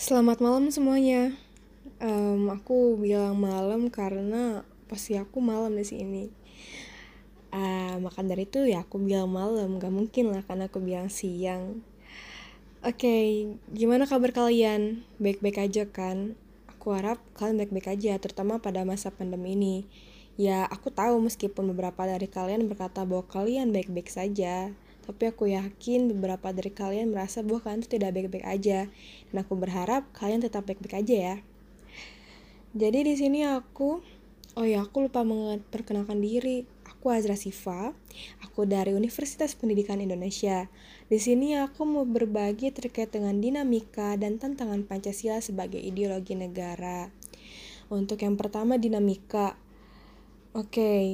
Selamat malam semuanya. Um, aku bilang malam karena pasti aku malam di sini. Uh, maka dari itu ya aku bilang malam, gak mungkin lah karena aku bilang siang. Oke, okay, gimana kabar kalian? Baik-baik aja kan? Aku harap kalian baik-baik aja, terutama pada masa pandemi ini. Ya, aku tahu meskipun beberapa dari kalian berkata bahwa kalian baik-baik saja, tapi aku yakin beberapa dari kalian merasa bahwa kalian itu tidak baik-baik aja. Dan aku berharap kalian tetap baik-baik aja ya. Jadi di sini aku, oh ya aku lupa memperkenalkan diri. Aku Azra Siva, aku dari Universitas Pendidikan Indonesia. Di sini aku mau berbagi terkait dengan dinamika dan tantangan Pancasila sebagai ideologi negara. Untuk yang pertama dinamika. Oke, okay,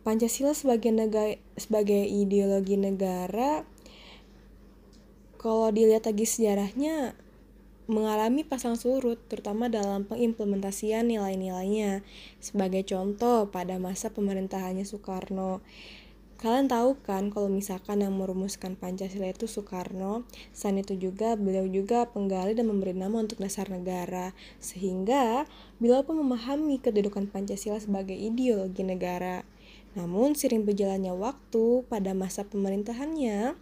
Pancasila sebagai negara sebagai ideologi negara kalau dilihat lagi sejarahnya mengalami pasang surut terutama dalam pengimplementasian nilai-nilainya. Sebagai contoh pada masa pemerintahannya Soekarno Kalian tahu kan kalau misalkan yang merumuskan Pancasila itu Soekarno, selain itu juga beliau juga penggali dan memberi nama untuk dasar negara. Sehingga beliau pun memahami kedudukan Pancasila sebagai ideologi negara. Namun, sering berjalannya waktu pada masa pemerintahannya,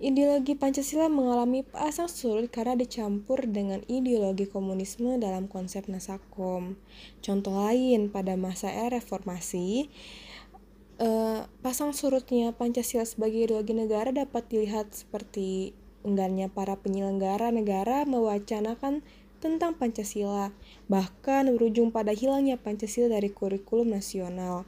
ideologi Pancasila mengalami pasang surut karena dicampur dengan ideologi komunisme dalam konsep Nasakom. Contoh lain, pada masa era reformasi, eh, pasang surutnya Pancasila sebagai ideologi negara dapat dilihat seperti enggannya para penyelenggara negara mewacanakan tentang Pancasila, bahkan berujung pada hilangnya Pancasila dari kurikulum nasional.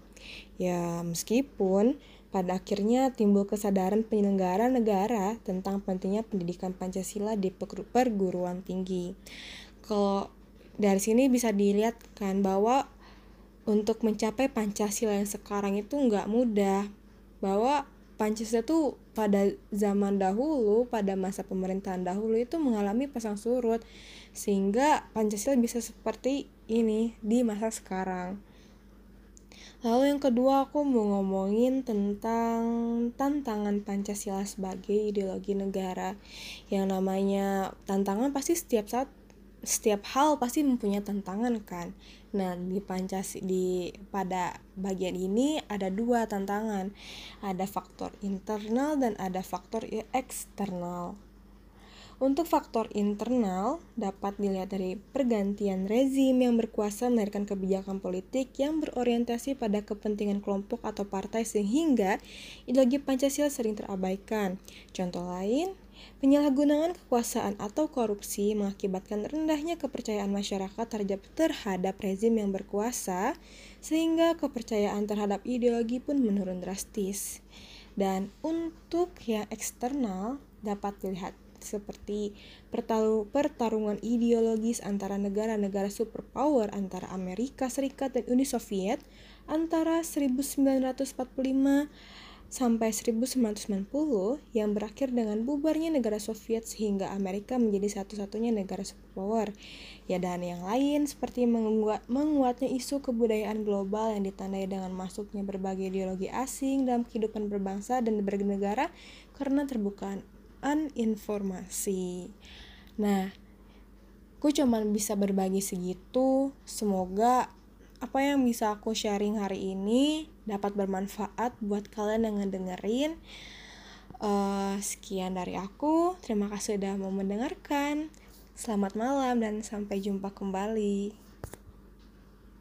Ya, meskipun pada akhirnya timbul kesadaran penyelenggara negara tentang pentingnya pendidikan Pancasila di perguruan tinggi. Kalau dari sini bisa dilihat kan bahwa untuk mencapai Pancasila yang sekarang itu nggak mudah, bahwa Pancasila itu pada zaman dahulu, pada masa pemerintahan dahulu itu mengalami pasang surut sehingga Pancasila bisa seperti ini di masa sekarang. Lalu yang kedua aku mau ngomongin tentang tantangan Pancasila sebagai ideologi negara. Yang namanya tantangan pasti setiap saat setiap hal pasti mempunyai tantangan kan. Nah, di Pancasila di pada bagian ini ada dua tantangan. Ada faktor internal dan ada faktor eksternal. Untuk faktor internal dapat dilihat dari pergantian rezim yang berkuasa melahirkan kebijakan politik yang berorientasi pada kepentingan kelompok atau partai sehingga ideologi Pancasila sering terabaikan. Contoh lain, Penyalahgunaan kekuasaan atau korupsi mengakibatkan rendahnya kepercayaan masyarakat terhadap, terhadap rezim yang berkuasa, sehingga kepercayaan terhadap ideologi pun menurun drastis. Dan untuk yang eksternal dapat dilihat seperti pertarungan ideologis antara negara-negara superpower antara Amerika Serikat dan Uni Soviet antara 1945 sampai 1990 yang berakhir dengan bubarnya negara Soviet sehingga Amerika menjadi satu-satunya negara superpower. Ya dan yang lain seperti menguat, menguatnya isu kebudayaan global yang ditandai dengan masuknya berbagai ideologi asing dalam kehidupan berbangsa dan bernegara karena terbukaan informasi. Nah, aku cuman bisa berbagi segitu. Semoga apa yang bisa aku sharing hari ini dapat bermanfaat buat kalian yang ngedengerin. Uh, sekian dari aku. Terima kasih sudah mau mendengarkan. Selamat malam dan sampai jumpa kembali.